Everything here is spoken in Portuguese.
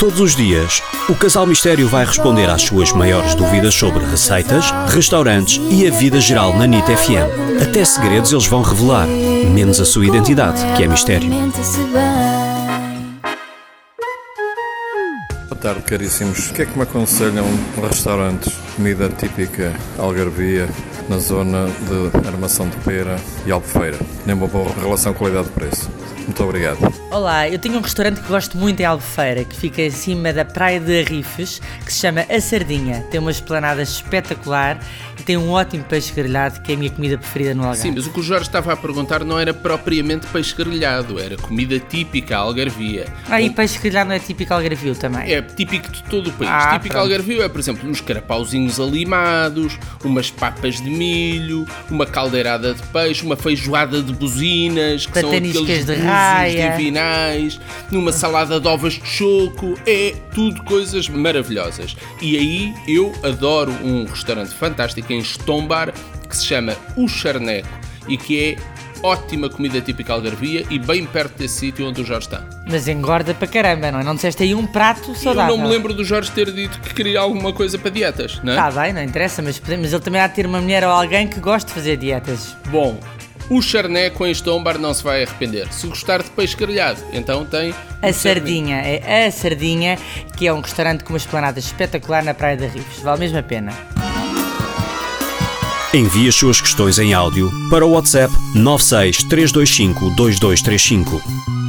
Todos os dias, o Casal Mistério vai responder às suas maiores dúvidas sobre receitas, restaurantes e a vida geral na NIT FM. Até segredos eles vão revelar, menos a sua identidade, que é mistério. Boa tarde, caríssimos. O que é que me aconselham um restaurante, comida típica algarvia, na zona de Armação de Pera e Albufeira? Nem uma boa relação qualidade-preço. Muito obrigado. Olá, eu tenho um restaurante que gosto muito em Albufeira, que fica em cima da Praia de Arrifes, que se chama A Sardinha. Tem uma esplanada espetacular e tem um ótimo peixe grelhado, que é a minha comida preferida no Algarve. Sim, mas o que o Jorge estava a perguntar não era propriamente peixe grelhado, era comida típica algarvia. Ah, e peixe grelhado não é típico algarvio também? É típico de todo o país. Ah, típico pronto. algarvio é, por exemplo, uns carapauzinhos alimados, umas papas de milho, uma caldeirada de peixe, uma feijoada de buzinas, que são aqueles de búzios raia. divinais, numa salada de ovas de choco, é tudo coisas maravilhosas. E aí eu adoro um restaurante fantástico em Estombar que se chama O Charneco e que é ótima comida típica algarvia e bem perto desse sítio onde o Jorge está. Mas engorda para caramba, não é? Não disseste aí um prato Eu saudável. não me lembro do Jorge ter dito que queria alguma coisa para dietas, não é? Está bem, não interessa, mas, podemos- mas ele também há de ter uma mulher ou alguém que goste de fazer dietas. Bom, o charneco em Estombar não se vai arrepender. Se gostar de peixe grelhado, então tem... A Sardinha, é a Sardinha, que é um restaurante com uma esplanada espetacular na Praia de Arrifes. Vale mesmo a pena. Envie as suas questões em áudio para o WhatsApp 96 325 2235.